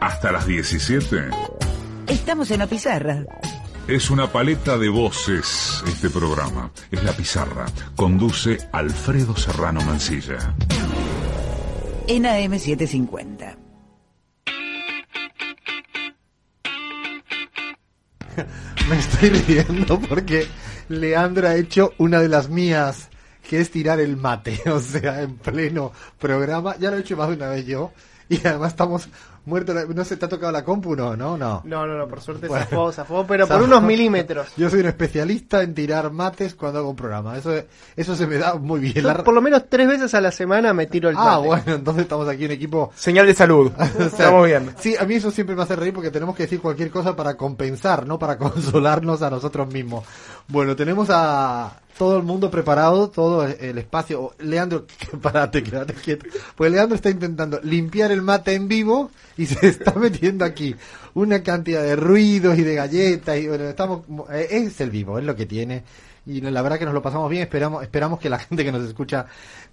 Hasta las 17. Estamos en la pizarra. Es una paleta de voces este programa. Es la pizarra. Conduce Alfredo Serrano Mancilla. En AM750. Me estoy riendo porque Leandro ha hecho una de las mías, que es tirar el mate, o sea, en pleno programa. Ya lo he hecho más de una vez yo. Y además estamos muertos. ¿No se te ha tocado la compu? No, no, no. No, no, no, por suerte Bueno. zafó, zafó, pero por unos milímetros. Yo soy un especialista en tirar mates cuando hago un programa. Eso, eso se me da muy bien. Yo La- por lo menos tres veces a la semana me tiro el Ah, mate. bueno, entonces estamos aquí en equipo. Señal de salud. O sea, Estamos bien. Sí, a mí eso siempre me hace reír porque tenemos que decir cualquier cosa para compensar, no para consolarnos a nosotros mismos. Bueno, tenemos a todo el mundo preparado, todo el espacio. Leandro, párate, quédate quieto. Pues Leandro está intentando limpiar el mate en vivo y se está metiendo aquí una cantidad de ruidos y de galletas y bueno, estamos es el vivo, es lo que tiene y la verdad que nos lo pasamos bien, esperamos esperamos que la gente que nos escucha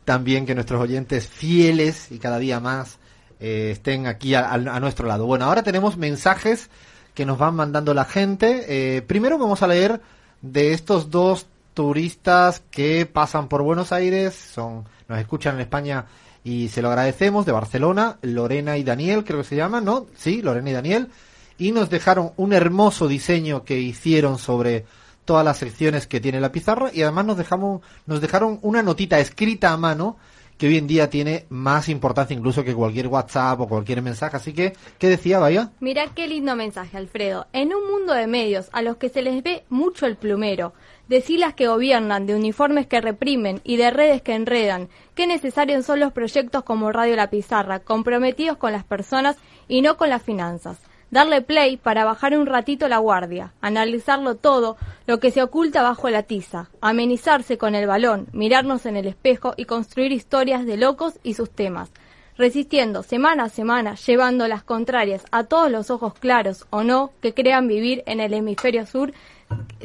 también que nuestros oyentes fieles y cada día más eh, estén aquí a, a- a nuestro lado. Bueno, ahora tenemos mensajes que nos van mandando la gente. Eh, primero vamos a leer de estos dos turistas que pasan por Buenos Aires, son nos escuchan en España y se lo agradecemos, de Barcelona, Lorena y Daniel, creo que se llaman, ¿no? Sí, Lorena y Daniel. Y nos dejaron un hermoso diseño que hicieron sobre todas las secciones que tiene la pizarra y además nos dejamos nos dejaron una notita escrita a mano que hoy en día tiene más importancia incluso que cualquier WhatsApp o cualquier mensaje. Así que, ¿qué decía, vaya? Mirá qué lindo mensaje, Alfredo. En un mundo de medios a los que se les ve mucho el plumero, de silas que gobiernan, de uniformes que reprimen y de redes que enredan, qué necesarios son los proyectos como Radio La Pizarra, comprometidos con las personas y no con las finanzas. Darle play para bajar un ratito la guardia, analizarlo todo, lo que se oculta bajo la tiza, amenizarse con el balón, mirarnos en el espejo y construir historias de locos y sus temas resistiendo semana a semana, llevando las contrarias a todos los ojos claros o no que crean vivir en el hemisferio sur,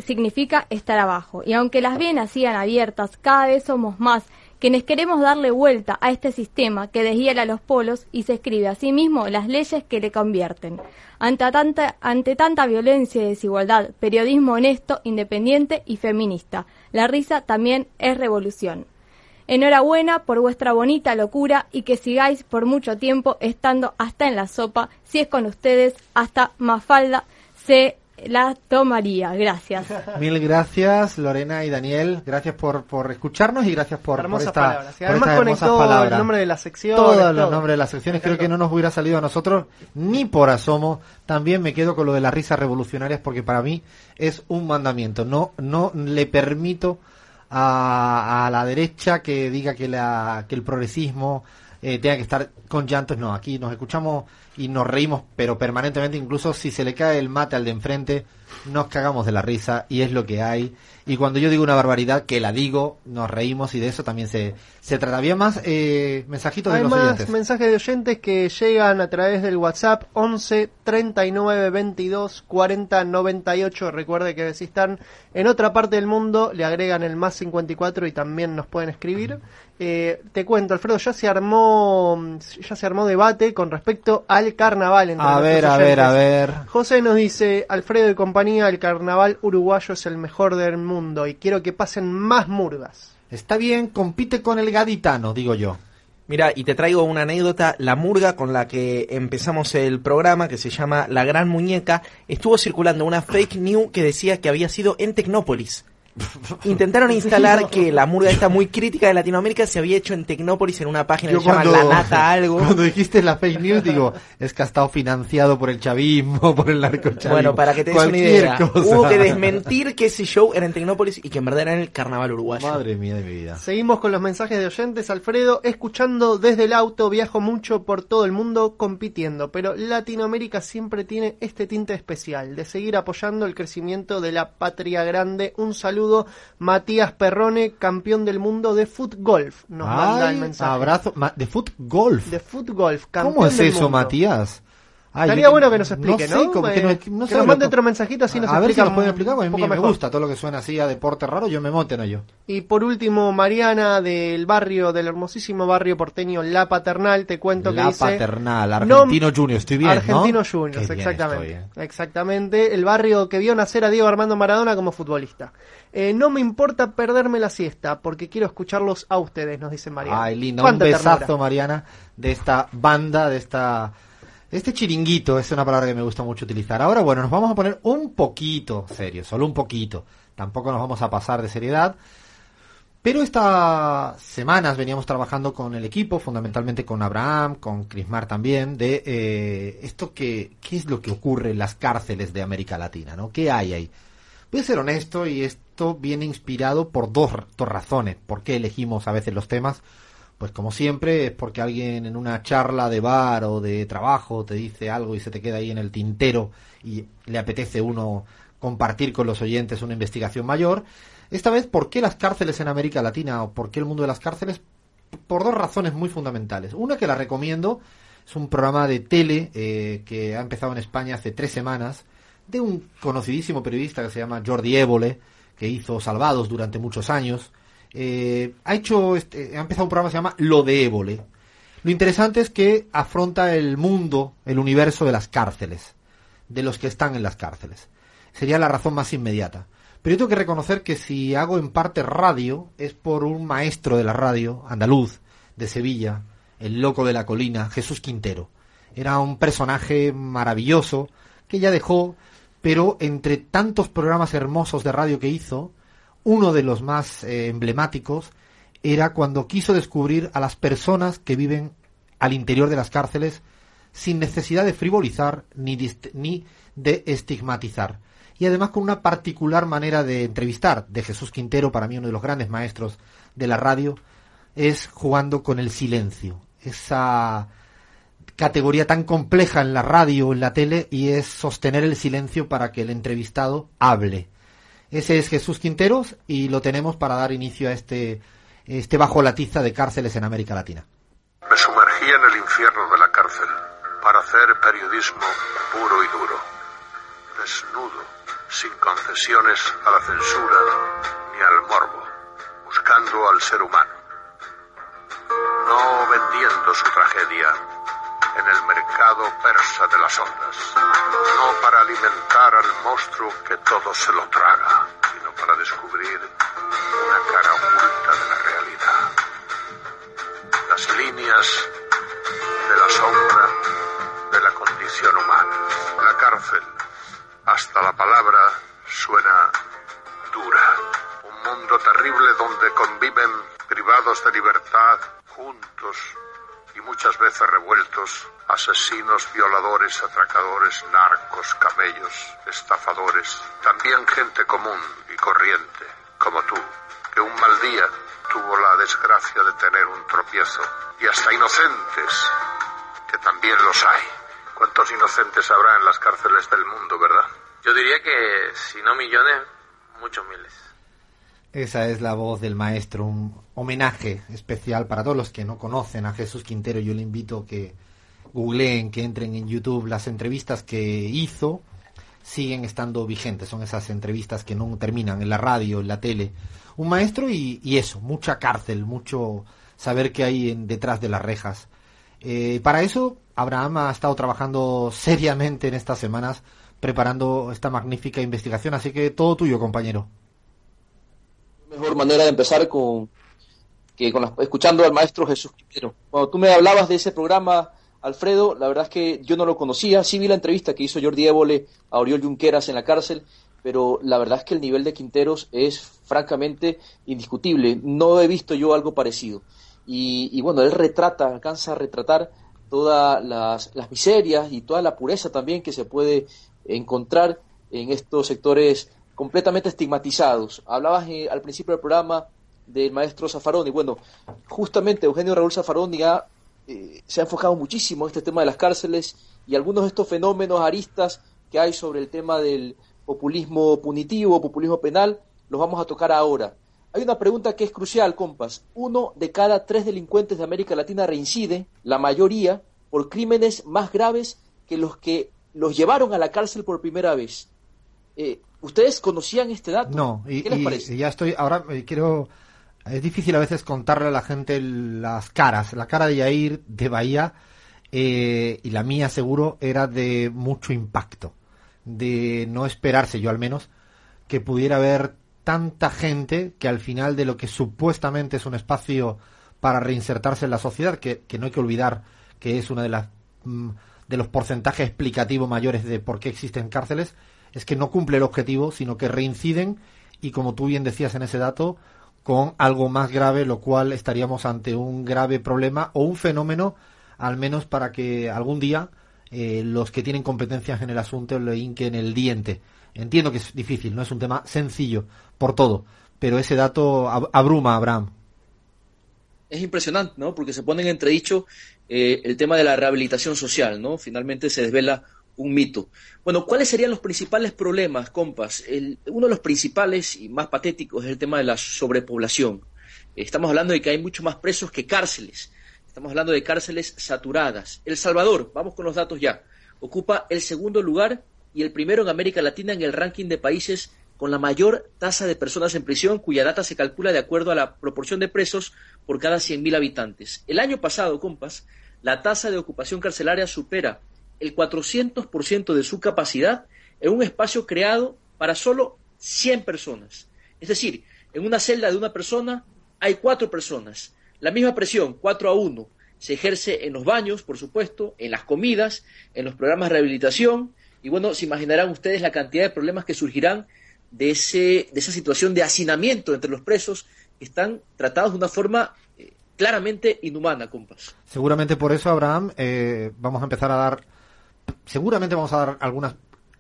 significa estar abajo. Y aunque las venas sigan abiertas, cada vez somos más quienes queremos darle vuelta a este sistema que deshiela los polos y se escribe a sí mismo las leyes que le convierten. Ante tanta, ante tanta violencia y desigualdad, periodismo honesto, independiente y feminista. La risa también es revolución. Enhorabuena por vuestra bonita locura y que sigáis por mucho tiempo estando hasta en la sopa. Si es con ustedes, hasta Mafalda se la tomaría. Gracias. Mil gracias, Lorena y Daniel. Gracias por, por escucharnos y gracias por, por esta, palabras. Y por además estas hermosas conectó palabras. el nombre de la sección. Todos todo. los nombres de las secciones. Creo que no nos hubiera salido a nosotros ni por asomo. También me quedo con lo de las risas revolucionarias porque para mí es un mandamiento. No, no le permito a, a la derecha que diga que, la, que el progresismo eh, tenga que estar con llantos. No, aquí nos escuchamos y nos reímos, pero permanentemente, incluso si se le cae el mate al de enfrente, nos cagamos de la risa y es lo que hay. Y cuando yo digo una barbaridad, que la digo, nos reímos y de eso también se, se trata. Había más eh, mensajitos de Hay los más oyentes. mensajes de oyentes que llegan a través del WhatsApp 11 39 22 40 98. Recuerde que si están en otra parte del mundo, le agregan el más 54 y también nos pueden escribir. Eh, te cuento, Alfredo, ya se armó ya se armó debate con respecto al carnaval. entre A ver, a ver, a ver. José nos dice, Alfredo y compañía, el carnaval uruguayo es el mejor del mundo y quiero que pasen más murgas. Está bien, compite con el gaditano, digo yo. Mira, y te traigo una anécdota, la murga con la que empezamos el programa, que se llama La Gran Muñeca, estuvo circulando una fake news que decía que había sido en Tecnópolis. Intentaron instalar que la murga esta muy crítica de Latinoamérica se había hecho en Tecnópolis en una página Yo que se llama La Nata Algo. Cuando dijiste la fake news, digo, es que ha estado financiado por el chavismo, por el narcochavismo. Bueno, para que te des una idea, cosa. hubo que desmentir que ese show era en Tecnópolis y que en verdad era en el carnaval uruguayo. Madre mía de mi vida. Seguimos con los mensajes de oyentes, Alfredo, escuchando desde el auto, viajo mucho por todo el mundo compitiendo, pero Latinoamérica siempre tiene este tinte especial de seguir apoyando el crecimiento de la patria grande. Un saludo, Matías Perrone, campeón del mundo de foot golf, nos manda el Ay, mensaje. abrazo. Ma- de foot golf. De foot golf, campeón ¿Cómo es del eso, mundo. Matías? Estaría bueno que nos explique, ¿no? sé, como que, Eh, no, que no nos mande otro mensajito, así nos A ver si nos pueden explicar, porque a mí me mejor. gusta todo lo que suena así a deporte raro, yo me monten a yo. Y por último, Mariana del barrio, del hermosísimo barrio porteño La Paternal, te cuento que La dice... Paternal, No- Argentino Junior, estoy bien, ¿no? Argentino Qué Juniors, exactamente. estoy, eh. Exactamente, el barrio que vio nacer a Diego Armando Maradona como futbolista. Eh, no me importa perderme la siesta, porque quiero escucharlos a ustedes, nos dice Mariana. Ay, linda, un besazo, ternura. Mariana, de esta banda, de esta... Este chiringuito es una palabra que me gusta mucho utilizar. Ahora, bueno, nos vamos a poner un poquito serios, solo un poquito. Tampoco nos vamos a pasar de seriedad. Pero estas semanas veníamos trabajando con el equipo, fundamentalmente con Abraham, con Crismar también, de eh, esto que, qué es lo que ocurre en las cárceles de América Latina, ¿no? ¿Qué hay ahí? Voy a ser honesto y esto viene inspirado por dos, dos razones. ¿Por qué elegimos a veces los temas? Pues como siempre es porque alguien en una charla de bar o de trabajo te dice algo y se te queda ahí en el tintero y le apetece uno compartir con los oyentes una investigación mayor. Esta vez, ¿por qué las cárceles en América Latina o por qué el mundo de las cárceles? Por dos razones muy fundamentales. Una que la recomiendo es un programa de tele eh, que ha empezado en España hace tres semanas de un conocidísimo periodista que se llama Jordi Évole, que hizo Salvados durante muchos años. Eh, ha hecho, este, ha empezado un programa que se llama Lo de Évole. Lo interesante es que afronta el mundo, el universo de las cárceles, de los que están en las cárceles. Sería la razón más inmediata. Pero yo tengo que reconocer que si hago en parte radio es por un maestro de la radio, andaluz, de Sevilla, el loco de la colina, Jesús Quintero. Era un personaje maravilloso que ya dejó, pero entre tantos programas hermosos de radio que hizo, uno de los más eh, emblemáticos era cuando quiso descubrir a las personas que viven al interior de las cárceles sin necesidad de frivolizar ni, ni de estigmatizar. Y además con una particular manera de entrevistar de Jesús Quintero, para mí uno de los grandes maestros de la radio, es jugando con el silencio. Esa categoría tan compleja en la radio, en la tele, y es sostener el silencio para que el entrevistado hable. Ese es Jesús Quinteros y lo tenemos para dar inicio a este, este bajo la tiza de cárceles en América Latina. Me sumergí en el infierno de la cárcel para hacer periodismo puro y duro, desnudo, sin concesiones a la censura ni al morbo, buscando al ser humano, no vendiendo su tragedia en el mercado persa de las ondas, no para alimentar al monstruo que todo se lo traga, descubrir cara oculta de la realidad las líneas de la sombra de la condición humana. La cárcel, hasta la palabra, suena dura. Un mundo terrible donde conviven privados de libertad, juntos y muchas veces revueltos, asesinos, violadores, atracadores, narcos, camellos, estafadores, también gente común corriente, como tú, que un mal día tuvo la desgracia de tener un tropiezo, y hasta inocentes, que también los hay. ¿Cuántos inocentes habrá en las cárceles del mundo, verdad? Yo diría que, si no millones, muchos miles. Esa es la voz del maestro, un homenaje especial para todos los que no conocen a Jesús Quintero. Yo le invito a que googleen, que entren en YouTube las entrevistas que hizo. Siguen estando vigentes, son esas entrevistas que no terminan en la radio, en la tele. Un maestro y, eso, mucha cárcel, mucho saber qué hay en- detrás de las rejas. Eh, para eso, Abraham ha estado trabajando seriamente en estas semanas preparando esta magnífica investigación, así que todo tuyo, compañero. mejor manera de empezar con que con escuchando al maestro Jesús Quintero. Cuando tú me hablabas de ese programa, Alfredo, la verdad es que yo no lo conocía. Sí vi la entrevista que hizo Jordi Évole a Oriol Junqueras en la cárcel, pero la verdad es que el nivel de Quinteros es francamente indiscutible. No he visto yo algo parecido. Y, bueno, él retrata, alcanza a retratar todas las, las miserias y toda la pureza también que se puede encontrar en estos sectores completamente estigmatizados. Hablabas eh, al principio del programa del maestro Zaffaroni. Bueno, justamente Eugenio Raúl Zaffaroni ha, eh, se ha enfocado muchísimo en este tema de las cárceles y algunos de estos fenómenos aristas que hay sobre el tema del populismo punitivo, populismo penal, los vamos a tocar ahora. Hay una pregunta que es crucial, compas. Uno de cada tres delincuentes de América Latina reincide, la mayoría, por crímenes más graves que los que los llevaron a la cárcel por primera vez. Eh, ¿Ustedes conocían este dato? No, y, ¿Qué les parece? y ya estoy, ahora eh, quiero, es difícil a veces contarle a la gente las caras. La cara de Yair de Bahía eh, y la mía seguro era de mucho impacto, de no esperarse, yo al menos, que pudiera haber tanta gente que al final de lo que supuestamente es un espacio para reinsertarse en la sociedad, que, no hay que olvidar que es una de mm, de los porcentajes explicativos mayores de por qué existen cárceles, es que no cumple el objetivo, sino que reinciden y como tú bien decías en ese dato, con algo más grave, lo cual estaríamos ante un grave problema o un fenómeno, al menos para que algún día eh, los que tienen competencias en el asunto le hinquen el diente. Entiendo que es difícil, no es un tema sencillo por todo, pero ese dato ab- abruma a Abraham. es impresionante, ¿no? Porque se pone en entredicho eh, el tema de la rehabilitación social, ¿no? Finalmente se desvela un mito. Bueno, ¿cuáles serían los principales problemas, compas? Uno de los principales y más patéticos es el tema de la sobrepoblación. Estamos hablando de que hay mucho más presos que cárceles. Estamos hablando de cárceles saturadas. El Salvador, vamos con los datos ya, ocupa el segundo lugar y el primero en América Latina en el ranking de países con la mayor tasa de personas en prisión, cuya data se calcula de acuerdo a la proporción de presos por cada 100.000 habitantes. El año pasado, compas, la tasa de ocupación carcelaria supera el 400% de su capacidad en un espacio creado para solo 100 personas. Es decir, en una celda de una persona hay cuatro personas. La misma presión, 4 a 1, se ejerce en los baños, por supuesto, en las comidas, en los programas de rehabilitación. Y bueno, se imaginarán ustedes la cantidad de problemas que surgirán de, ese, de esa situación de hacinamiento entre los presos que están tratados de una forma eh, claramente inhumana, compas. Seguramente por eso, Abraham, eh, vamos a empezar a dar, seguramente vamos a dar algunas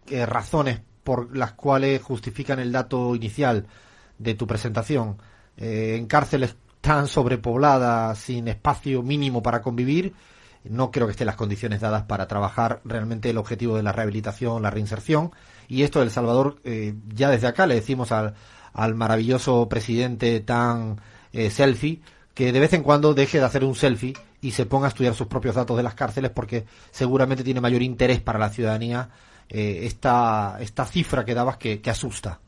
eh, razones por las cuales justifican el dato inicial de tu presentación. Eh, en cárceles tan sobrepobladas, sin espacio mínimo para convivir, no creo que estén las condiciones dadas para trabajar realmente el objetivo de la rehabilitación, la reinserción. Y esto del Salvador, eh, ya desde acá le decimos al, al maravilloso presidente tan selfie que de vez en cuando deje de hacer un selfie y se ponga a estudiar sus propios datos de las cárceles porque seguramente tiene mayor interés para la ciudadanía eh, esta, esta cifra que dabas que, que asusta.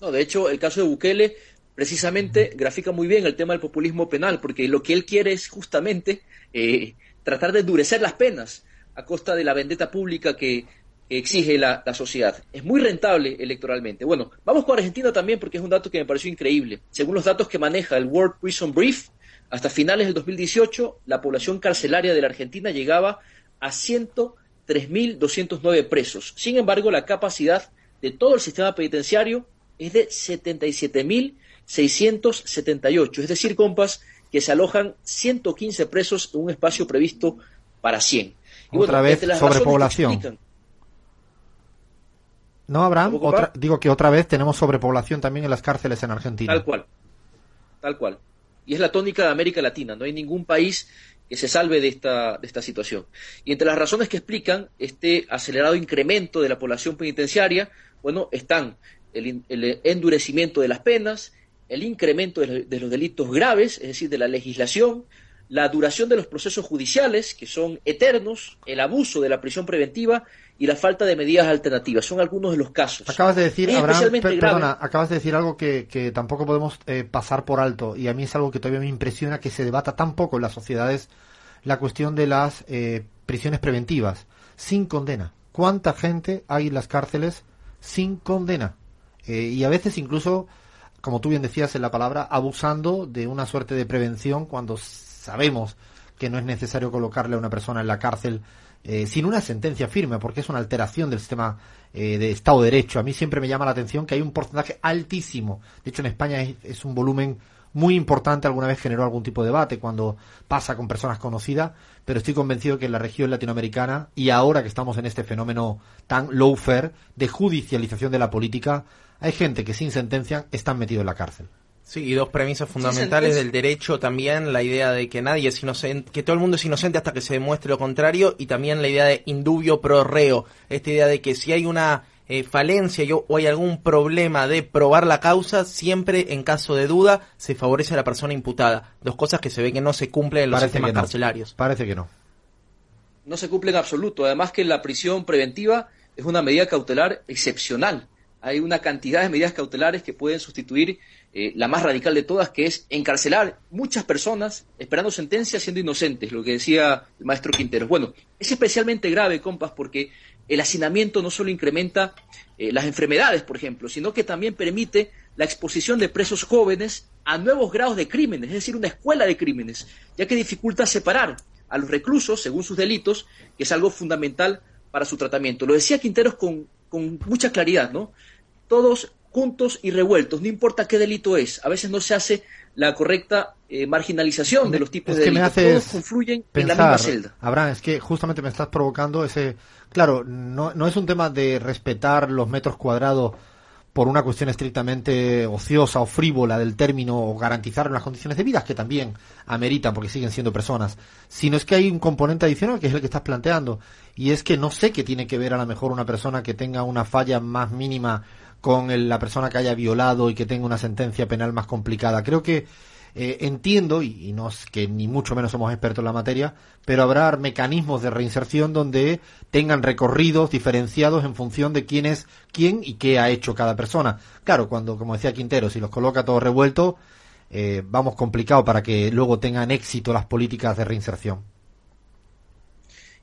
No, de hecho, el caso de Bukele precisamente grafica muy bien el tema del populismo penal, porque lo que él quiere es justamente eh, tratar de endurecer las penas a costa de la vendetta pública que, que exige la, la sociedad. Es muy rentable electoralmente. Bueno, vamos con Argentina también porque es un dato que me pareció increíble. Según los datos que maneja el World Prison Brief, hasta finales del 2018 la población carcelaria de la Argentina llegaba a 103.209 presos. Sin embargo, la capacidad de todo el sistema penitenciario es de 77.678. Es decir, compas, que se alojan 115 presos en un espacio previsto para 100. Y Otra bueno, vez sobrepoblación. ¿No, Abraham? Otra, digo que otra vez tenemos sobrepoblación también en las cárceles en Argentina. Tal cual. Tal cual. Y es la tónica de América Latina. No hay ningún país que se salve de esta, de esta situación. Y entre las razones que explican este acelerado incremento de la población penitenciaria, bueno, están el, el endurecimiento de las penas, el incremento de, de los delitos graves, es decir, de la legislación, la duración de los procesos judiciales, que son eternos, el abuso de la prisión preventiva y la falta de medidas alternativas. Son algunos de los casos. Acabas de decir, Abraham, per- perdona, acabas de decir algo que, que tampoco podemos eh, pasar por alto y a mí es algo que todavía me impresiona que se debata tan poco en las sociedades la cuestión de las eh, prisiones preventivas sin condena. ¿Cuánta gente hay en las cárceles sin condena? Eh, y a veces incluso, como tú bien decías en la palabra, abusando de una suerte de prevención cuando sabemos que no es necesario colocarle a una persona en la cárcel eh, sin una sentencia firme, porque es una alteración del sistema eh, de Estado de Derecho. A mí siempre me llama la atención que hay un porcentaje altísimo. De hecho, en España es, es un volumen muy importante. Alguna vez generó algún tipo de debate cuando pasa con personas conocidas, pero estoy convencido que en la región latinoamericana y ahora que estamos en este fenómeno tan low fair de judicialización de la política, hay gente que sin sentencia están metidos en la cárcel. Sí, y dos premisas fundamentales del derecho también, la idea de que nadie es inocente, que todo el mundo es inocente hasta que se demuestre lo contrario, y también la idea de indubio pro reo, esta idea de que si hay una eh, falencia yo, o hay algún problema de probar la causa, siempre en caso de duda se favorece a la persona imputada. Dos cosas que se ve que no se cumplen en los Parece sistemas no. carcelarios. Parece que no. no se cumple en absoluto. Además que la prisión preventiva es una medida cautelar excepcional. Hay una cantidad de medidas cautelares que pueden sustituir eh, la más radical de todas, que es encarcelar muchas personas esperando sentencia siendo inocentes, lo que decía el maestro Quinteros. Bueno, es especialmente grave, compas, porque el hacinamiento no solo incrementa eh, las enfermedades, por ejemplo, sino que también permite la exposición de presos jóvenes a nuevos grados de crímenes, es decir, una escuela de crímenes, ya que dificulta separar a los reclusos según sus delitos, que es algo fundamental para su tratamiento. Lo decía Quinteros con, con mucha claridad, ¿no? Todos juntos y revueltos, no importa qué delito es, a veces no se hace la correcta eh, marginalización de los tipos es de que me delitos, haces todos confluyen en la misma celda. Abraham, es que justamente me estás provocando ese... Claro, no, no es un tema de respetar los metros cuadrados por una cuestión estrictamente ociosa o frívola del término o garantizar unas condiciones de vida que también ameritan porque siguen siendo personas, sino es que hay un componente adicional que es el que estás planteando y es que no sé qué tiene que ver a lo mejor una persona que tenga una falla más mínima con el- la persona que haya violado y que tenga una sentencia penal más complicada. Creo que eh, entiendo, y, no es que ni mucho menos somos expertos en la materia, pero habrá mecanismos de reinserción donde tengan recorridos diferenciados en función de quién es quién y qué ha hecho cada persona. Claro, cuando, como decía Quintero, si los coloca todos revueltos, eh, vamos complicado para que luego tengan éxito las políticas de reinserción.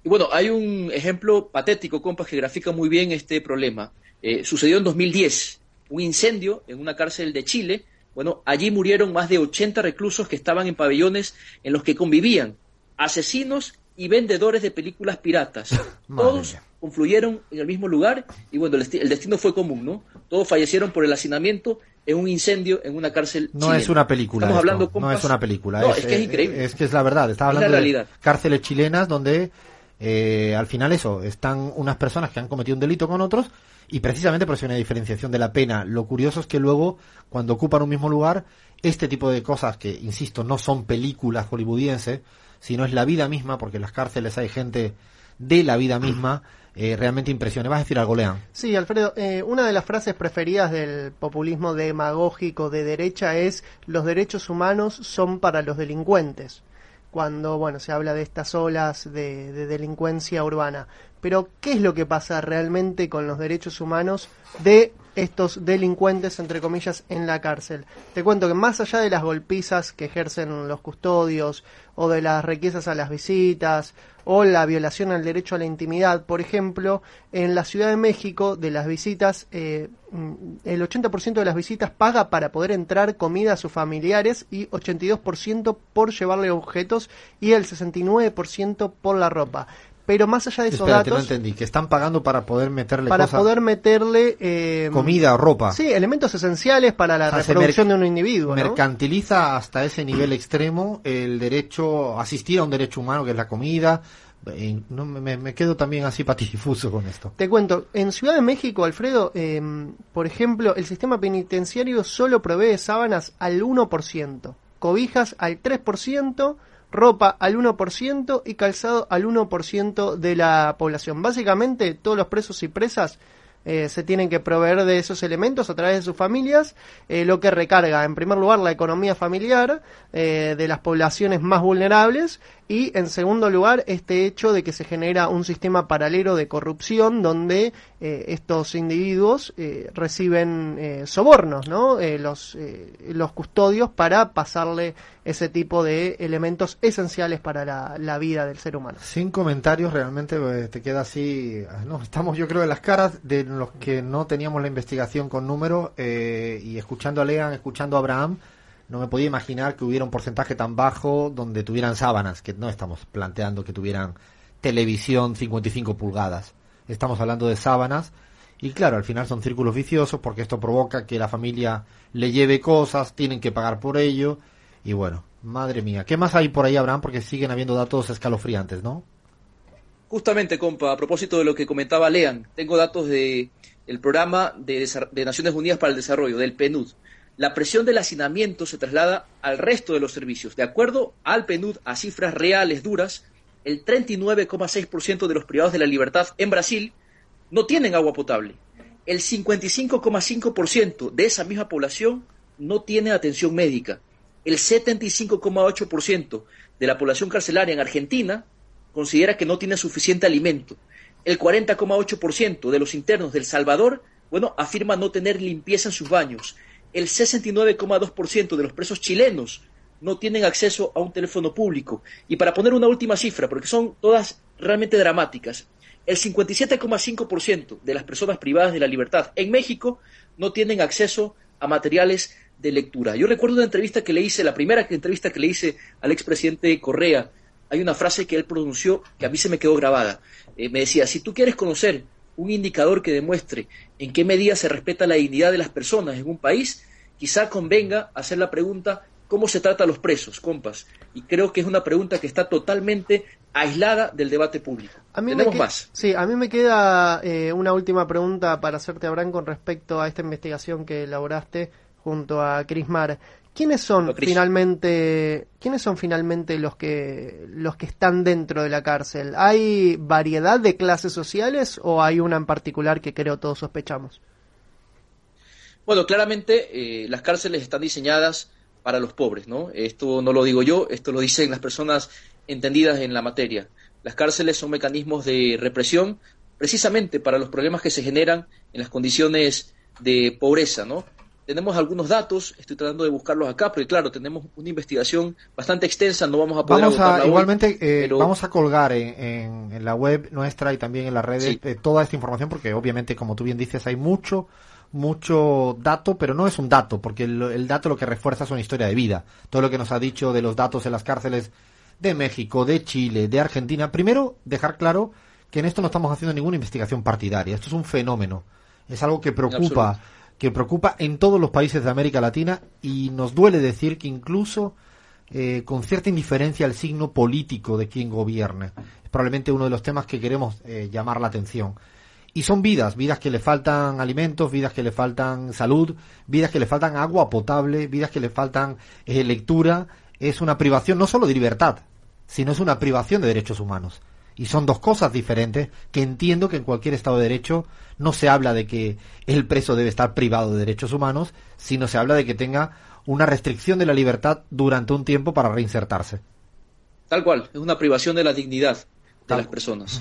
Y bueno, hay un ejemplo patético, compas, que grafica muy bien este problema. Eh, sucedió en 2010, un incendio en una cárcel de Chile. Bueno, allí murieron más de 80 reclusos que estaban en pabellones en los que convivían asesinos y vendedores de películas piratas. Madre Todos mía. confluyeron en el mismo lugar y bueno, el, desti- el destino fue común, ¿no? Todos fallecieron por el hacinamiento en un incendio en una cárcel No chilena. es una película. Estamos esto, hablando, no es una película. No, es, que es increíble. Es que es la verdad. Estaba Es la hablando de cárceles chilenas donde eh, al final eso, están unas personas que han cometido un delito con otros y precisamente por eso hay una diferenciación de la pena. Lo curioso es que luego, cuando ocupan un mismo lugar, este tipo de cosas que, insisto, no son películas hollywoodienses, sino es la vida misma, porque en las cárceles hay gente de la vida misma, eh, realmente impresiona. ¿Vas a decir algo, Lean? Sí, Alfredo, eh, una de las frases preferidas del populismo demagógico de derecha es los derechos humanos son para los delincuentes, cuando bueno se habla de estas olas de, de delincuencia urbana. Pero, ¿qué es lo que pasa realmente con los derechos humanos de estos delincuentes, entre comillas, en la cárcel? Te cuento que más allá de las golpizas que ejercen los custodios, o de las requisas a las visitas, o la violación al derecho a la intimidad, por ejemplo, en la Ciudad de México, de las visitas, eh, el 80% de las visitas paga para poder entrar comida a sus familiares y 82% por llevarle objetos y el 69% por la ropa. Pero más allá de esos Espérate, no datos, entendí. Que están pagando para poder meterle para cosas, poder meterle eh, comida o ropa. Sí, elementos esenciales para la O sea, reproducción de un individuo. ¿no? mercantiliza hasta ese nivel extremo el derecho, asistir a un derecho humano que es la comida. No, me, me quedo también así patidifuso con esto. Te cuento, en Ciudad de México, Alfredo, eh, por ejemplo, el sistema penitenciario solo provee sábanas al 1%, cobijas al 3%, ropa al 1% y calzado al 1% de la población. Básicamente, todos los presos y presas eh, se tienen que proveer de esos elementos a través de sus familias, eh, lo que recarga, en primer lugar, la economía familiar eh, de las poblaciones más vulnerables y, en segundo lugar, este hecho de que se genera un sistema paralelo de corrupción donde eh, estos individuos eh, reciben eh, sobornos, ¿no? Eh, los, eh, los custodios para pasarle ese tipo de elementos esenciales para la, la vida del ser humano. Sin comentarios, realmente te queda así. ah, No, estamos, yo creo, en las caras de los que no teníamos la investigación con números y escuchando a Lean, escuchando a Abraham, no me podía imaginar que hubiera un porcentaje tan bajo donde tuvieran sábanas, que no estamos planteando que tuvieran televisión 55 pulgadas. Estamos hablando de sábanas y claro, al final son círculos viciosos porque esto provoca que la familia le lleve cosas, tienen que pagar por ello y bueno, madre mía, ¿qué más hay por ahí, Abraham? Porque siguen habiendo datos escalofriantes, ¿no? Justamente, compa, a propósito de lo que comentaba Lean, tengo datos de el programa de, de Naciones Unidas para el Desarrollo, del PNUD. La presión del hacinamiento se traslada al resto de los servicios. De acuerdo al PNUD, a cifras reales duras, el 39,6% de los privados de la libertad en Brasil no tienen agua potable. El 55,5% de esa misma población no tiene atención médica. El 75,8% de la población carcelaria en Argentina considera que no tiene suficiente alimento. El 40,8% de los internos del Salvador, bueno, afirma no tener limpieza en sus baños. El 69,2% de los presos chilenos no tienen acceso a un teléfono público. Y para poner una última cifra, porque son todas realmente dramáticas, el 57,5% de las personas privadas de la libertad en México no tienen acceso a materiales de lectura. Yo recuerdo una entrevista que le hice, la primera entrevista que le hice al expresidente Correa, hay una frase que él pronunció que a mí se me quedó grabada. Eh, me decía, si tú quieres conocer un indicador que demuestre en qué medida se respeta la dignidad de las personas en un país, quizá convenga hacer la pregunta cómo se trata a los presos, compas. Y creo que es una pregunta que está totalmente aislada del debate público. A mí Tenemos más. Sí, a mí me queda eh, una última pregunta para hacerte, Abraham, con respecto a esta investigación que elaboraste junto a Crismar. ¿Quiénes son finalmente quiénes son finalmente los que los que están dentro de la cárcel? ¿Hay variedad de clases sociales o hay una en particular que creo todos sospechamos? Bueno, claramente eh, las cárceles están diseñadas para los pobres, ¿no? Esto no lo digo yo, esto lo dicen las personas entendidas en la materia. Las cárceles son mecanismos de represión precisamente para los problemas que se generan en las condiciones de pobreza, ¿no? Tenemos algunos datos, estoy tratando de buscarlos acá, porque claro, tenemos una investigación bastante extensa, no vamos a poder vamos a, Igualmente, eh, vamos a colgar en, la web nuestra y también en las redes eh, toda esta información, porque obviamente, como tú bien dices, hay mucho mucho dato, pero no es un dato, porque el, dato lo que refuerza es una historia de vida. Todo lo que nos ha dicho de los datos en las cárceles de México, de Chile, de Argentina. Primero, dejar claro que en esto no estamos haciendo ninguna investigación partidaria. Esto es un fenómeno. Es algo que preocupa, que preocupa en todos los países de América Latina y nos duele decir que incluso eh, con cierta indiferencia al signo político de quien gobierne. Es probablemente uno de los temas que queremos eh, llamar la atención. Y son vidas, vidas que le faltan alimentos, vidas que le faltan salud, vidas que le faltan agua potable, vidas que le faltan eh, lectura. Es una privación no solo de libertad, sino es una privación de derechos humanos. Y son dos cosas diferentes que entiendo que en cualquier Estado de Derecho no se habla de que el preso debe estar privado de derechos humanos, sino se habla de que tenga una restricción de la libertad durante un tiempo para reinsertarse. Tal cual, es una privación de la dignidad de las personas.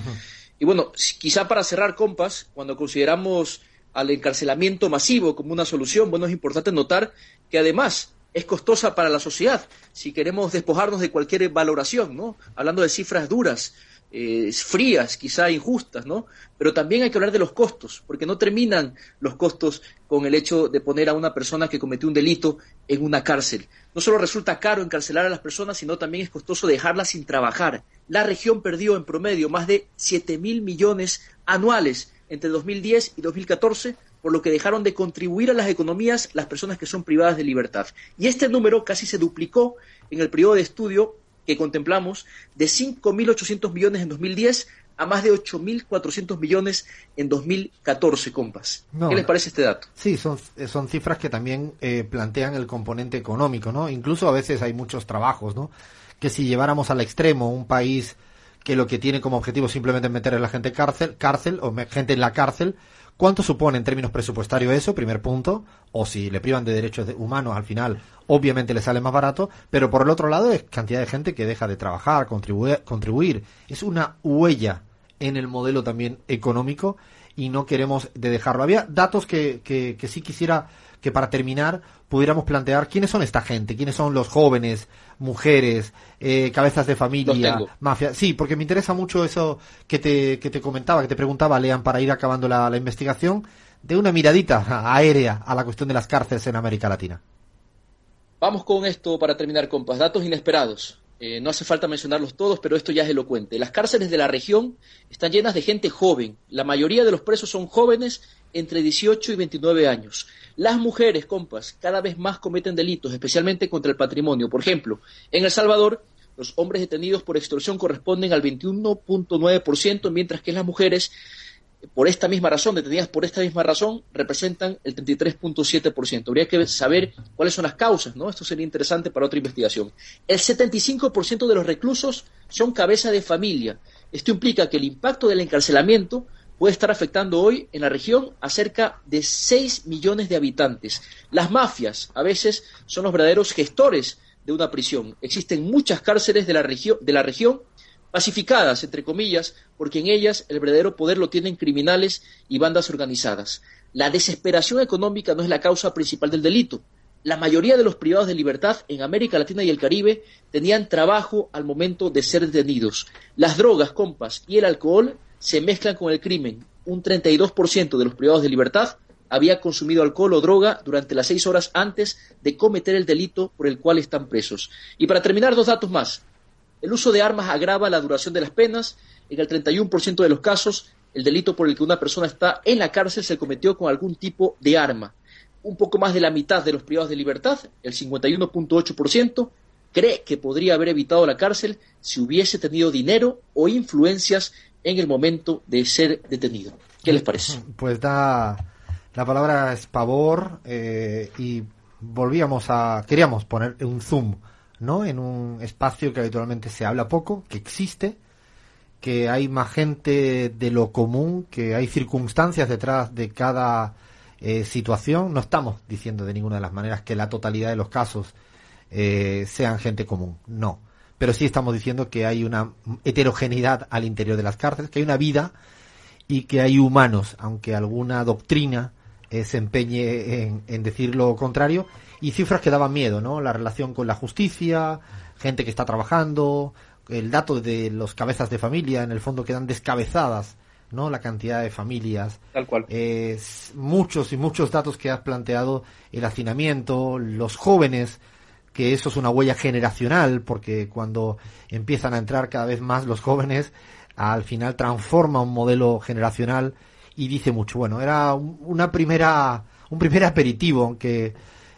Y bueno, quizá para cerrar, compas, cuando consideramos al encarcelamiento masivo como una solución, bueno, es importante notar que además es costosa para la sociedad, si queremos despojarnos de cualquier valoración, ¿no? Hablando de cifras duras, eh, frías, quizá injustas, ¿no? Pero también hay que hablar de los costos, porque no terminan los costos con el hecho de poner a una persona que cometió un delito en una cárcel. No solo resulta caro encarcelar a las personas, sino también es costoso dejarlas sin trabajar. La región perdió en promedio más de 7 mil millones anuales entre 2010 y 2014 por lo que dejaron de contribuir a las economías las personas que son privadas de libertad. Y este número casi se duplicó en el periodo de estudio que contemplamos de 5.800 millones en 2010 a más de 8.400 millones en 2014, compas. ¿Qué les parece este dato? Sí, son, son cifras que también eh, plantean el componente económico, ¿no? Incluso a veces hay muchos trabajos, ¿no? Que si lleváramos al extremo un país que lo que tiene como objetivo simplemente meter a la gente cárcel, cárcel o gente en la cárcel, ¿Cuánto supone en términos presupuestarios eso? Primer punto. O si le privan de derechos humanos, al final, obviamente le sale más barato. Pero por el otro lado, es cantidad de gente que deja de trabajar, contribuir. Es una huella en el modelo también económico y no queremos de dejarlo. Había datos que, que, que sí quisiera que para terminar pudiéramos plantear quiénes son esta gente, quiénes son los jóvenes, mujeres, eh, cabezas de familia, mafia. Sí, porque me interesa mucho eso que te, que te comentaba, que te preguntaba, Lean, para ir acabando la, la investigación, de una miradita aérea a la cuestión de las cárceles en América Latina. Vamos con esto para terminar, compas. Datos inesperados. Eh, no hace falta mencionarlos todos, pero esto ya es elocuente. Las cárceles de la región están llenas de gente joven. La mayoría de los presos son jóvenes entre 18 y 29 años. Las mujeres, compas, cada vez más cometen delitos, especialmente contra el patrimonio. Por ejemplo, en El Salvador, los hombres detenidos por extorsión corresponden al 21.9%, mientras que las mujeres por esta misma razón, detenidas por esta misma razón, representan el 33.7%. Habría que saber cuáles son las causas, ¿no? Esto sería interesante para otra investigación. El 75% de los reclusos son cabeza de familia. Esto implica que el impacto del encarcelamiento puede estar afectando hoy en la región a cerca de 6 millones de habitantes. Las mafias a veces son los verdaderos gestores de una prisión. Existen muchas cárceles de la, de la región pacificadas, entre comillas, porque en ellas el verdadero poder lo tienen criminales y bandas organizadas. La desesperación económica no es la causa principal del delito. La mayoría de los privados de libertad en América Latina y el Caribe tenían trabajo al momento de ser detenidos. Las drogas, compas, y el alcohol se mezclan con el crimen. Un 32% de los privados de libertad había consumido alcohol o droga durante las seis horas antes de cometer el delito por el cual están presos. Y para terminar, dos datos más. El uso de armas agrava la duración de las penas. En el 31% de los casos, el delito por el que una persona está en la cárcel se cometió con algún tipo de arma. Un poco más de la mitad de los privados de libertad, el 51.8%, cree que podría haber evitado la cárcel si hubiese tenido dinero o influencias en el momento de ser detenido. ¿Qué les parece? Pues da la palabra es pavor eh, y volvíamos a queríamos poner un zoom ¿no? En un espacio que habitualmente se habla poco, que existe, que hay más gente de lo común, que hay circunstancias detrás de cada eh, situación. No estamos diciendo de ninguna de las maneras que la totalidad de los casos eh, sean gente común, no. Pero sí estamos diciendo que hay una heterogeneidad al interior de las cárceles, que hay una vida y que hay humanos, aunque alguna doctrina eh, se empeñe en, en decir lo contrario y cifras que daban miedo, ¿no? La relación con la justicia, gente que está trabajando, el dato de los cabezas de familia, en el fondo quedan descabezadas, ¿no? La cantidad de familias. Tal cual. muchos y muchos datos que has planteado, el hacinamiento, los jóvenes, que eso es una huella generacional, porque cuando empiezan a entrar cada vez más los jóvenes, al final transforma un modelo generacional y dice mucho. Bueno, era una primera, un primer aperitivo, aunque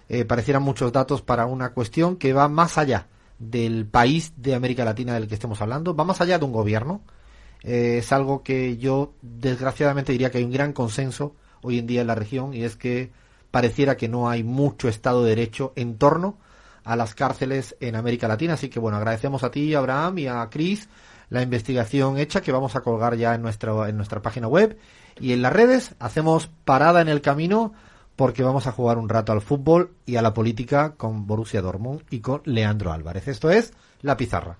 eh, parecieran muchos datos para una cuestión que va más allá del país de América Latina del que estemos hablando, va más allá de un gobierno. Eh, es algo que yo desgraciadamente diría que hay un gran consenso hoy en día en la región y es que pareciera que no hay mucho Estado de Derecho en torno a las cárceles en América Latina. Así que bueno, agradecemos a ti, Abraham, y a Chris la investigación hecha que vamos a colgar ya en nuestra, en nuestra página web y en las redes. Hacemos parada en el camino porque vamos a jugar un rato al fútbol y a la política con Borussia Dortmund y con Leandro Álvarez. Esto es La Pizarra.